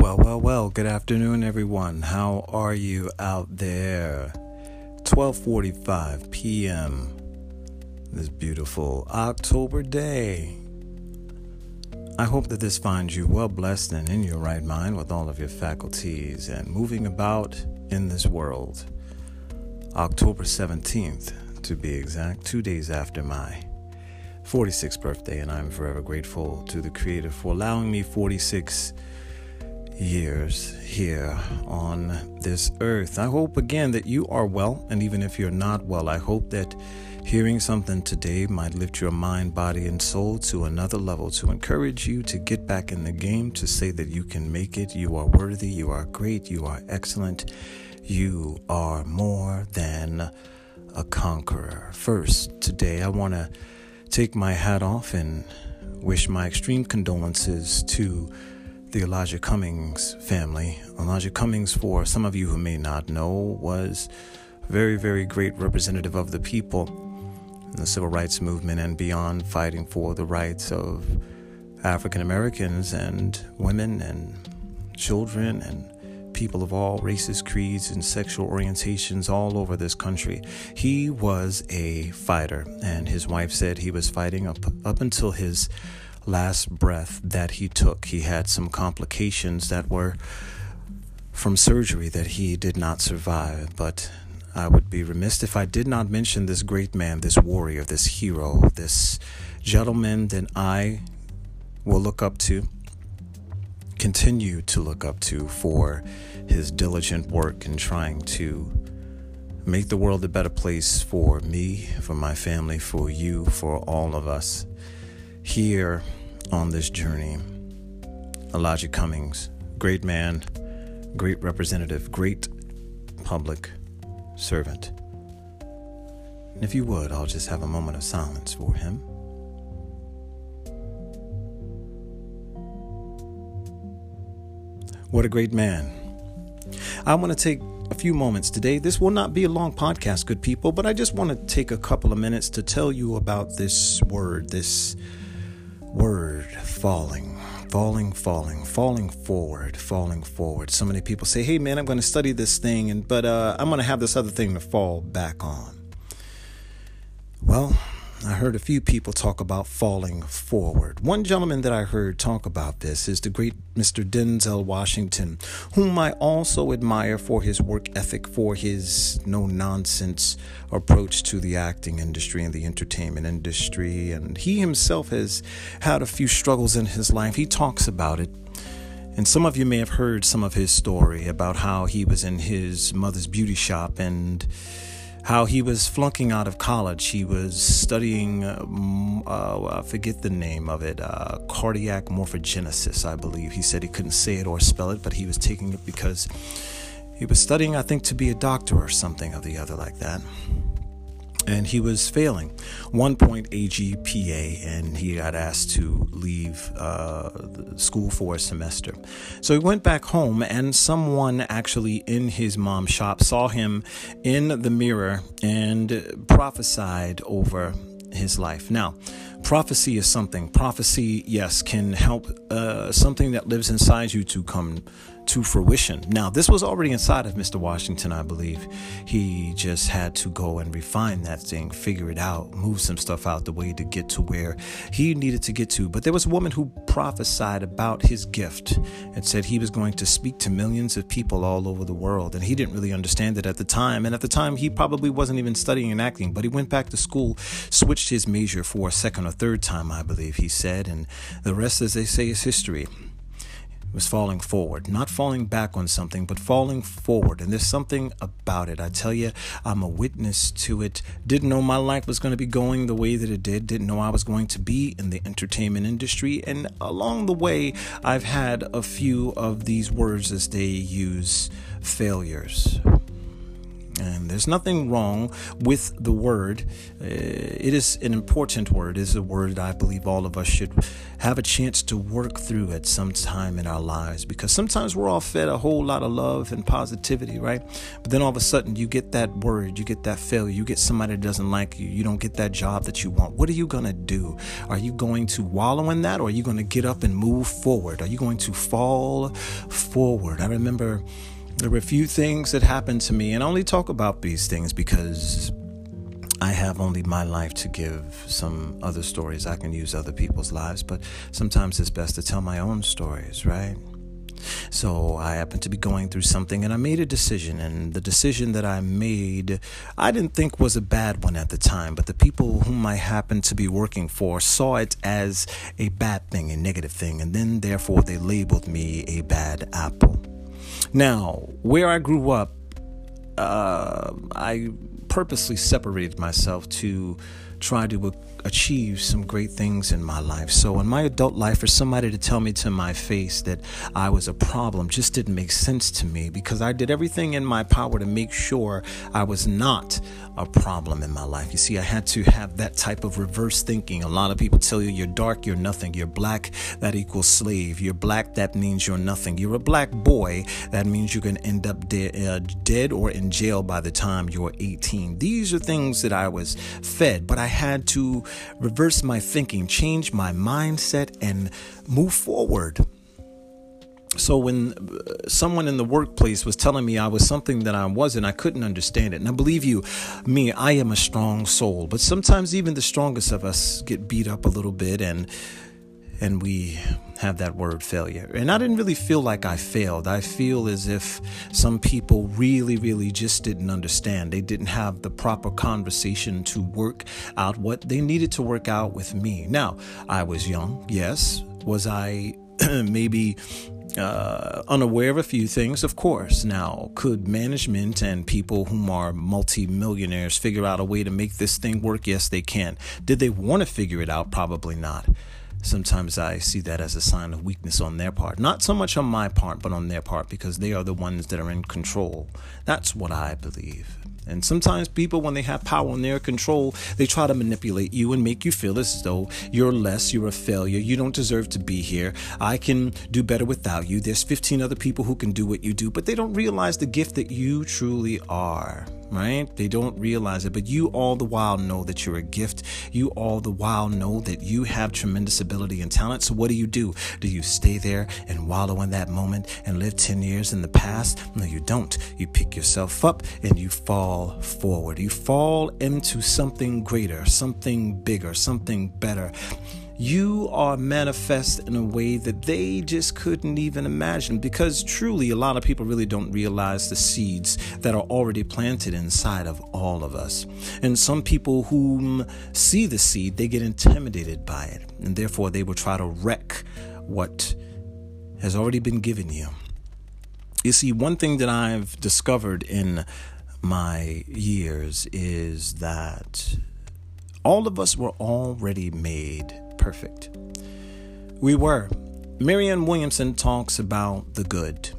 Well, well, well, good afternoon everyone. How are you out there? 12:45 p.m. this beautiful October day. I hope that this finds you well blessed and in your right mind with all of your faculties and moving about in this world. October 17th, to be exact, 2 days after my 46th birthday and I'm forever grateful to the creator for allowing me 46 years here on this earth. I hope again that you are well, and even if you're not well, I hope that hearing something today might lift your mind, body, and soul to another level to encourage you to get back in the game, to say that you can make it, you are worthy, you are great, you are excellent, you are more than a conqueror. First, today I want to take my hat off and wish my extreme condolences to the Elijah Cummings family. Elijah Cummings, for some of you who may not know, was a very, very great representative of the people in the civil rights movement and beyond, fighting for the rights of African Americans and women and children and people of all races, creeds, and sexual orientations all over this country. He was a fighter, and his wife said he was fighting up up until his last breath that he took. He had some complications that were from surgery that he did not survive, but I would be remiss if I did not mention this great man, this warrior, this hero, this gentleman that I will look up to, continue to look up to for his diligent work in trying to make the world a better place for me, for my family, for you, for all of us here on this journey. Elijah Cummings, great man, great representative, great public servant. And if you would, I'll just have a moment of silence for him. What a great man. I want to take a few moments today. This will not be a long podcast, good people, but I just want to take a couple of minutes to tell you about this word, this word falling falling falling falling forward falling forward. So many people say hey man i'm going to study this thing and but uh, i'm going to have this other thing to fall back on. Well I heard a few people talk about falling forward. One gentleman that I heard talk about this is the great Mr. Denzel Washington, whom I also admire for his work ethic, for his no nonsense approach to the acting industry and the entertainment industry. And he himself has had a few struggles in his life. He talks about it. And some of you may have heard some of his story about how he was in his mother's beauty shop and how he was flunking out of college. He was studying, uh, uh, I forget the name of it, uh, cardiac morphogenesis, I believe. He said he couldn't say it or spell it, but he was taking it because he was studying, I think, to be a doctor or something of the other like that and he was failing. One point AGPA, and he got asked to leave uh, school for a semester. So he went back home, and someone actually in his mom's shop saw him in the mirror and prophesied over his life. Now, prophecy is something. Prophecy, yes, can help uh, something that lives inside you to come to fruition. Now, this was already inside of Mr. Washington, I believe. He just had to go and refine that thing, figure it out, move some stuff out the way to get to where he needed to get to. But there was a woman who prophesied about his gift and said he was going to speak to millions of people all over the world. And he didn't really understand it at the time. And at the time, he probably wasn't even studying and acting, but he went back to school, switched his major for a second or third time, I believe he said. And the rest, as they say, is history was falling forward, not falling back on something, but falling forward. And there's something about it. I tell you, I'm a witness to it. Didn't know my life was going to be going the way that it did. Didn't know I was going to be in the entertainment industry. And along the way, I've had a few of these words as they use failures. And there's nothing wrong with the word. Uh, it is an important word. It is a word I believe all of us should have a chance to work through at some time in our lives because sometimes we're all fed a whole lot of love and positivity, right? But then all of a sudden you get that word, you get that failure, you get somebody that doesn't like you, you don't get that job that you want. What are you going to do? Are you going to wallow in that or are you going to get up and move forward? Are you going to fall forward? I remember there were a few things that happened to me, and I only talk about these things because I have only my life to give. Some other stories I can use other people's lives, but sometimes it's best to tell my own stories, right? So I happened to be going through something and I made a decision. And the decision that I made, I didn't think was a bad one at the time, but the people whom I happened to be working for saw it as a bad thing, a negative thing. And then therefore they labeled me a bad apple. Now, where I grew up, uh, I purposely separated myself to try to achieve some great things in my life. So, in my adult life, for somebody to tell me to my face that I was a problem just didn't make sense to me because I did everything in my power to make sure I was not a problem in my life. You see, I had to have that type of reverse thinking. A lot of people tell you you're dark, you're nothing. You're black, that equals slave. You're black, that means you're nothing. You're a black boy, that means you're going to end up de- uh, dead or in jail by the time you're 18. These are things that I was fed, but I had to reverse my thinking, change my mindset, and move forward. So when uh, someone in the workplace was telling me I was something that I wasn't, I couldn't understand it. And I believe you, me, I am a strong soul, but sometimes even the strongest of us get beat up a little bit and and we have that word failure. And I didn't really feel like I failed. I feel as if some people really, really just didn't understand. They didn't have the proper conversation to work out what they needed to work out with me. Now, I was young, yes. Was I maybe uh, unaware of a few things, of course. Now, could management and people whom are multimillionaires figure out a way to make this thing work? Yes, they can. Did they want to figure it out? Probably not. Sometimes I see that as a sign of weakness on their part. Not so much on my part, but on their part because they are the ones that are in control. That's what I believe. And sometimes people, when they have power and their control, they try to manipulate you and make you feel as though you're less, you're a failure, you don't deserve to be here. I can do better without you. There's 15 other people who can do what you do, but they don't realize the gift that you truly are right? They don't realize it, but you all the while know that you're a gift. You all the while know that you have tremendous ability and talent. So, what do you do? Do you stay there and wallow in that moment and live 10 years in the past? No, you don't. You pick yourself up and you fall forward. You fall into something greater, something bigger, something better you are manifest in a way that they just couldn't even imagine. Because truly a lot of people really don't realize the seeds that are already planted inside of all of us. And some people who see the seed they get intimidated by it. And therefore they will try to wreck what has already been given you. You see one thing that i've discovered in my years is that all of us were already made perfect. We were. Marianne Williamson talks about the good.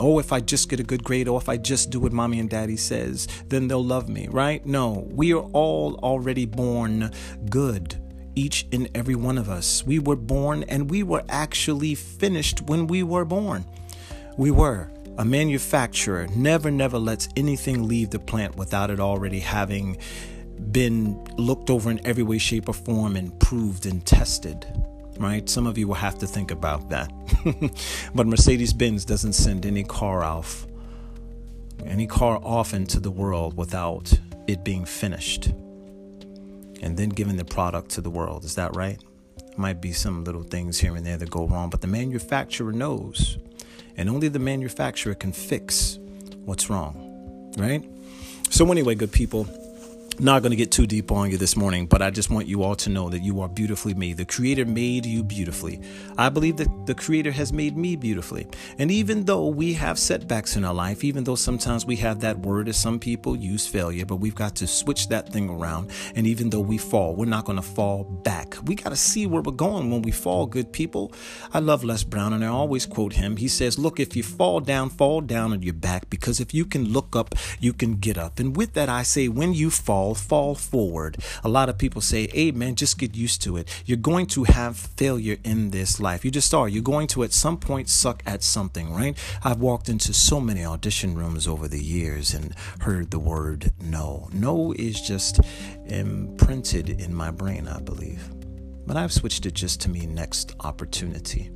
Oh, if I just get a good grade, or if I just do what mommy and daddy says, then they'll love me, right? No, we are all already born good. Each and every one of us. We were born and we were actually finished when we were born. We were. A manufacturer never, never lets anything leave the plant without it already having been looked over in every way, shape, or form and proved and tested. Right? Some of you will have to think about that. but Mercedes Benz doesn't send any car off, any car off into the world without it being finished and then giving the product to the world. Is that right? Might be some little things here and there that go wrong, but the manufacturer knows. And only the manufacturer can fix what's wrong. Right? So, anyway, good people not going to get too deep on you this morning, but I just want you all to know that you are beautifully made. The Creator made you beautifully. I believe that the Creator has made me beautifully. And even though we have setbacks in our life, even though sometimes we have that word as some people use failure, but we've got to switch that thing around. And even though we fall, we're not going to fall back. We got to see where we're going when we fall, good people. I love Les Brown, and I always quote him. He says, Look, if you fall down, fall down on your back, because if you can look up, you can get up. And with that, I say, when you fall, fall, forward. A lot of people say, hey, man, just get used to it. You're going to have failure in this life. You just are. You're going to, at some point, suck at something, right? I've walked into so many audition rooms over the years and heard the word no. No is just imprinted in my brain, I believe. But I've switched it just to mean next opportunity.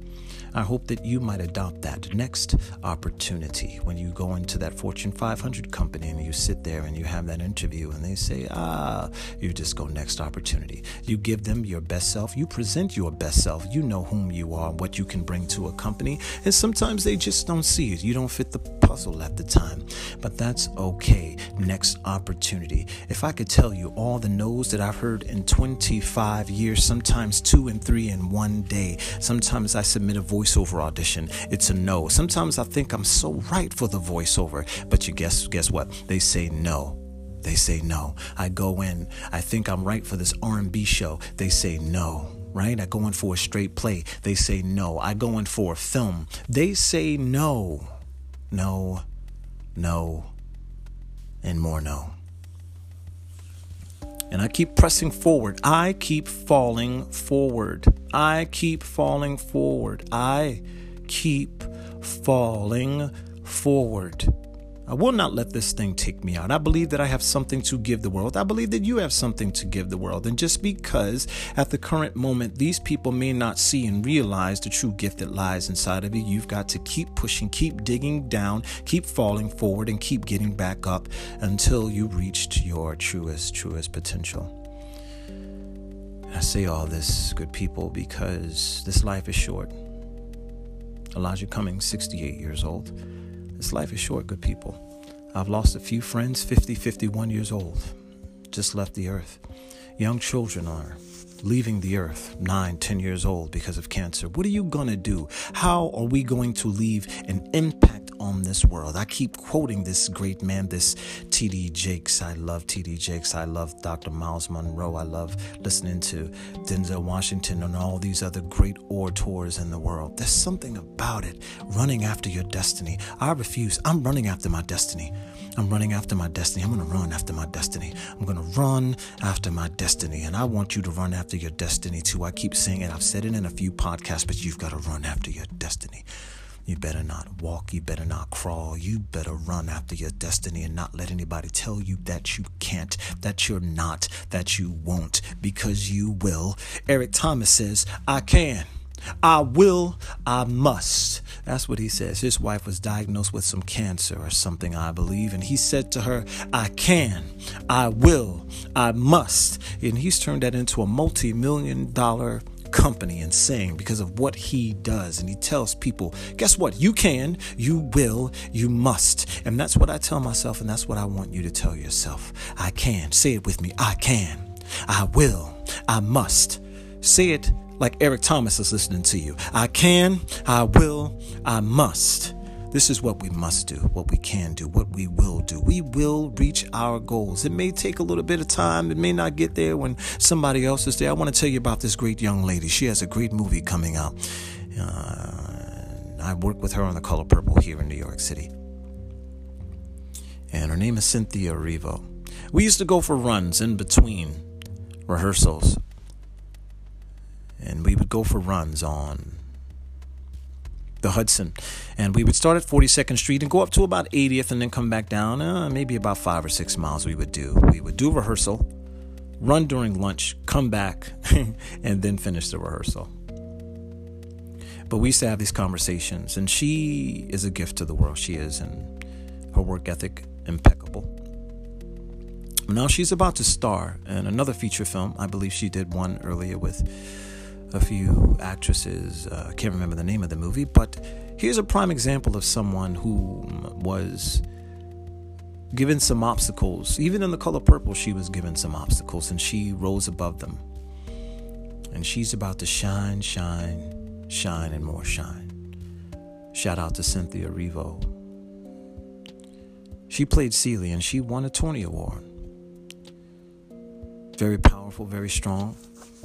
I hope that you might adopt that next opportunity when you go into that Fortune 500 company and you sit there and you have that interview and they say, ah, you just go next opportunity. You give them your best self, you present your best self, you know whom you are, what you can bring to a company, and sometimes they just don't see it. You don't fit the puzzle at the time, but that's okay. Next opportunity. If I could tell you all the no's that I've heard in 25 years, sometimes two and three in one day, sometimes I submit a voice voiceover audition, it's a no. Sometimes I think I'm so right for the voiceover, but you guess guess what? They say no. They say no. I go in, I think I'm right for this R&B show. They say no right? I go in for a straight play. They say no. I go in for a film. They say no, no, no, and more no. And I keep pressing forward. I keep falling forward. I keep falling forward. I keep falling forward. I will not let this thing take me out. I believe that I have something to give the world. I believe that you have something to give the world. And just because at the current moment these people may not see and realize the true gift that lies inside of you, you've got to keep pushing, keep digging down, keep falling forward, and keep getting back up until you reached your truest, truest potential. I say all this, good people, because this life is short. Elijah Cummings, 68 years old. This life is short, good people. I've lost a few friends, 50, 51 years old, just left the earth. Young children are leaving the earth, 9, 10 years old, because of cancer. What are you going to do? How are we going to leave an impact? On this world. I keep quoting this great man, this T.D. Jakes. I love T.D. Jakes. I love Dr. Myles Munroe. I love listening to Denzel Washington and all these other great orators in the world. There's something about it, running after your destiny. I refuse. I'm running after my destiny. I'm running after my destiny. I'm going to run after my destiny. I'm going to run after my destiny. And I want you to run after your destiny too. I keep saying it. I've said it in a few podcasts, but you've got to run after your destiny. You better not walk. You better not crawl. You better run after your destiny and not let anybody tell you that you can't, that you're not, that you won't, because you will. Eric Thomas says, I can. I will, I must. That's what he says. His wife was diagnosed with some cancer or something, I believe. And he said to her, I can, I will, I must. And he's turned that into a multi million dollar company and saying because of what he does. And he tells people, guess what? You can, you will, you must. And that's what I tell myself, and that's what I want you to tell yourself. I can. Say it with me. I can. I will. I must. Say it like Eric Thomas is listening to you. I can, I will, I must. This is what we must do, what we can do, what we will do. We will reach our goals. It may take a little bit of time. It may not get there when somebody else is there. I want to tell you about this great young lady. She has a great movie coming out. Uh, I work with her on The Color Purple here in New York City. And her name is Cynthia Erivo. We used to go for runs in between rehearsals. And we would go for runs on the Hudson. And we would start at 42nd Street and go up to about 80th and then come back down, uh, maybe about five or six miles we would do. We would do rehearsal, run during lunch, come back, and then finish the rehearsal. But we used to have these conversations, and she is a gift to the world. She is, and her work ethic impeccable. Now she's about to star in another feature film. I believe she did one earlier with a few actresses. Uh, I can't remember the name of the movie, but here's a prime example of someone who was given some obstacles. Even in the color purple, she was given some obstacles and she rose above them. And she's about to shine, shine, shine, and more shine. Shout out to Cynthia Erivo. She played Celie and she won a Tony Award. Very powerful, very strong.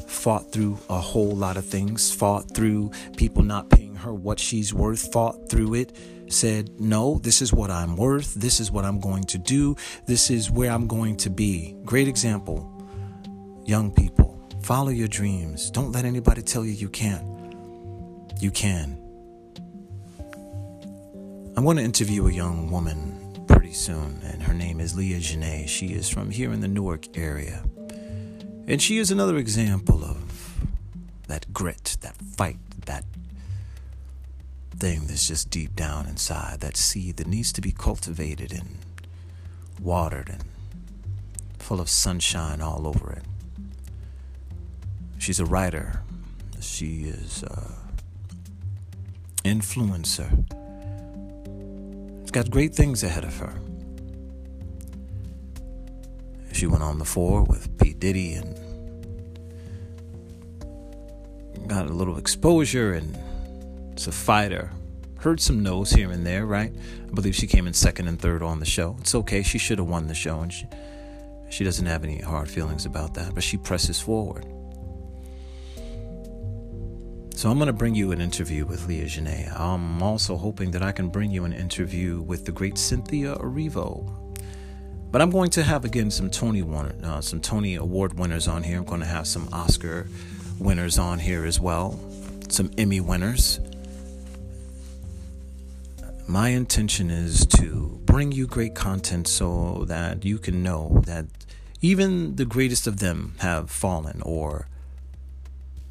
Fought through a whole lot of things, fought through people not paying her what she's worth, fought through it said, No, this is what I'm worth. This is what I'm going to do. This is where I'm going to be. Great example. Young people, follow your dreams. Don't let anybody tell you you can't. You can. I'm going to interview a young woman pretty soon, and her name is Leah Janae. She is from here in the Newark area. And she is another example of that grit, that fight, that thing that's just deep down inside, that seed that needs to be cultivated and watered and full of sunshine all over it. She's a writer. She is a influencer. She's got great things ahead of her. She went on the four with P. Diddy and got a little exposure and it's a fighter. Heard some no's here and there, right? I believe she came in second and third on the show. It's okay. She should have won the show, and she, she doesn't have any hard feelings about that, but she presses forward. So I'm going to bring you an interview with Leah Janae. I'm also hoping that I can bring you an interview with the great Cynthia Erivo. But I'm going to have again some Tony uh, some Tony Award winners on here. I'm going to have some Oscar winners on here as well, some Emmy winners. My intention is to bring you great content so that you can know that even the greatest of them have fallen or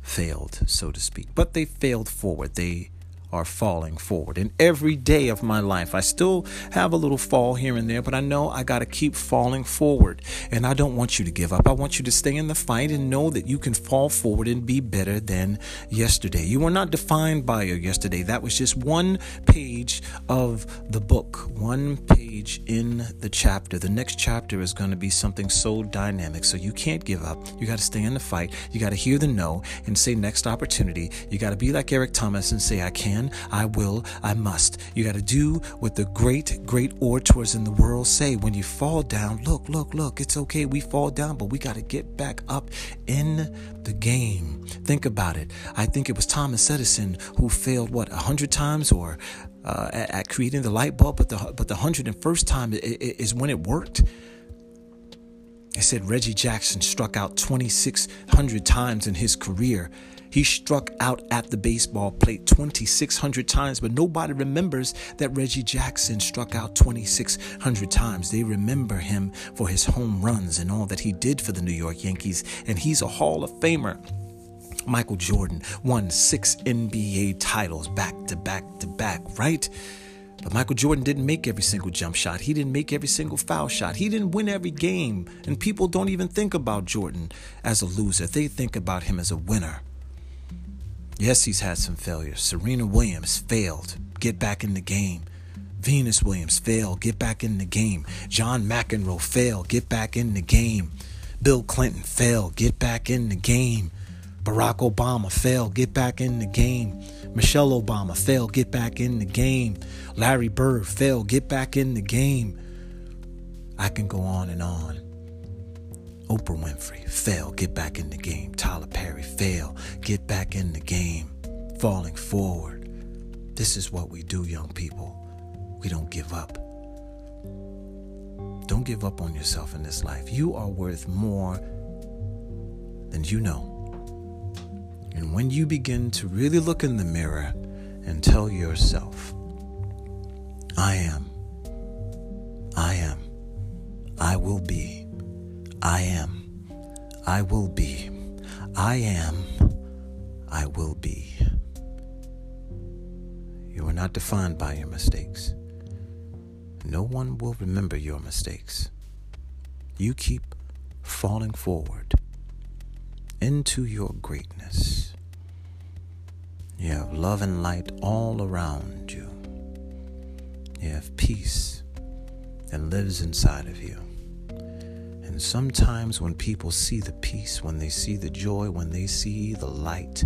failed, so to speak. But they failed forward. They are falling forward. And every day of my life, I still have a little fall here and there, but I know I got to keep falling forward. And I don't want you to give up. I want you to stay in the fight and know that you can fall forward and be better than yesterday. You were not defined by your yesterday. That was just one page of the book, one page in the chapter. The next chapter is going to be something so dynamic. So you can't give up. You got to stay in the fight. You got to hear the no and say next opportunity. You got to be like Eric Thomas and say, I can can, I will, I must. You got to do what the great, great orators in the world say. When you fall down, look, look, look, it's okay. We fall down, but we got to get back up in the game. Think about it. I think it was Thomas Edison who failed, what, a hundred times or uh, at, at, creating the light bulb, but the, but the hundred and first time is when it worked. It said Reggie Jackson struck out 2,600 times in his career. He struck out at the baseball plate 2,600 times, but nobody remembers that Reggie Jackson struck out 2,600 times. They remember him for his home runs and all that he did for the New York Yankees, and he's a Hall of Famer. Michael Jordan won six NBA titles back to back to back, right? But Michael Jordan didn't make every single jump shot. He didn't make every single foul shot. He didn't win every game. And people don't even think about Jordan as a loser, they think about him as a winner. Yes, he's had some failures. Serena Williams failed. Get back in the game. Venus Williams failed. Get back in the game. John McEnroe failed. Get back in the game. Bill Clinton failed. Get back in the game. Barack Obama failed. Get back in the game. Michelle Obama failed. Get back in the game. Larry Bird failed. Get back in the game. I can go on and on. Oprah Winfrey, fail, get back in the game. Tyler Perry, fail, get back in the game. Falling forward. This is what we do, young people. We don't give up. Don't give up on yourself in this life. You are worth more than you know. And when you begin to really look in the mirror and tell yourself, I am, I am, I will be I am. I will be. I am. I will be. You are not defined by your mistakes. No one will remember your mistakes. You keep falling forward into your greatness. You have love and light all around you. You have peace and lives inside of you. And sometimes when people see the peace, when they see the joy, when they see the light,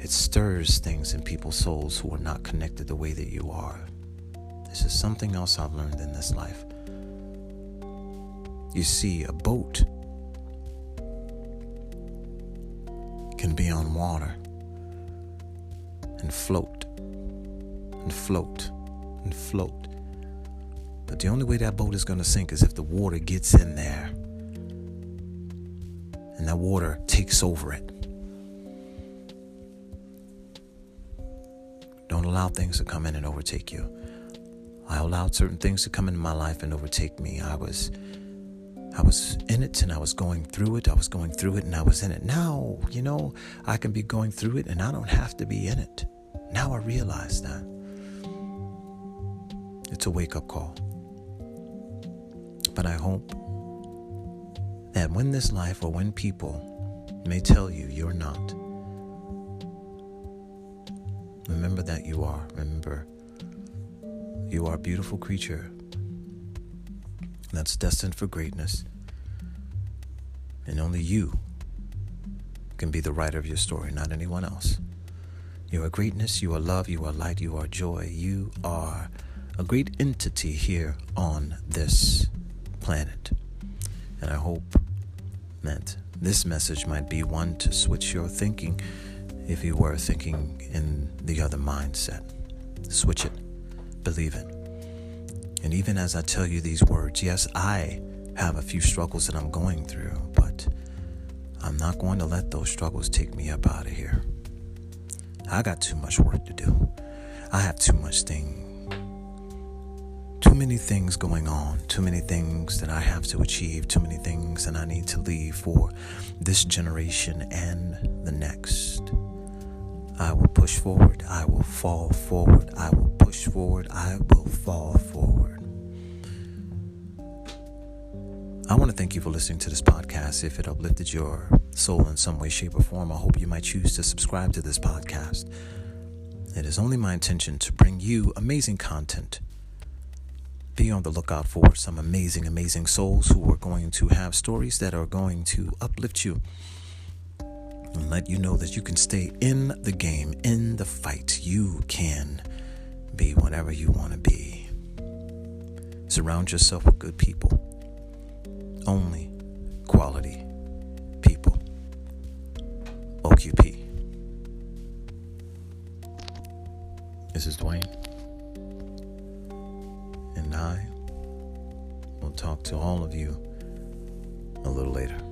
it stirs things in people's souls who are not connected the way that you are. This is something else I've learned in this life. You see, a boat can be on water and float and float and float. But the only way that boat is going to sink is if the water gets in there and that water takes over it. Don't allow things to come in and overtake you. I allowed certain things to come into my life and overtake me. I was I was in it and I was going through it. I was going through it and I was in it. Now, you know, I can be going through it and I don't have to be in it. Now I realize that. It's a wake up call. But I hope that when this life or when people may tell you you're not, remember that you are. Remember, you are a beautiful creature that's destined for greatness. And only you can be the writer of your story, not anyone else. You are greatness, you are love, you are light, you are joy, you are a great entity here on this planet. And I hope that this message might be one to switch your thinking if you were thinking in the other mindset. Switch it, believe it. And even as I tell you these words, yes, I have a few struggles that I'm going through, but I'm not going to let those struggles take me up out of here. I got too much work to do. I have too much thing too many things going on, too many things that I have to achieve, too many things that I need to leave for this generation and the next. I will push forward, I will fall forward, I will push forward, I will fall forward. I want to thank you for listening to this podcast. If it uplifted your soul in some way, shape, or form, I hope you might choose to subscribe to this podcast. It is only my intention to bring you amazing content. Be on the lookout for some amazing, amazing souls who are going to have stories that are going to uplift you and let you know that you can stay in the game, in the fight. You can be whatever you want to be. Surround yourself with good people only quality people. OQP. This is Dwayne. And I will talk to all of you a little later.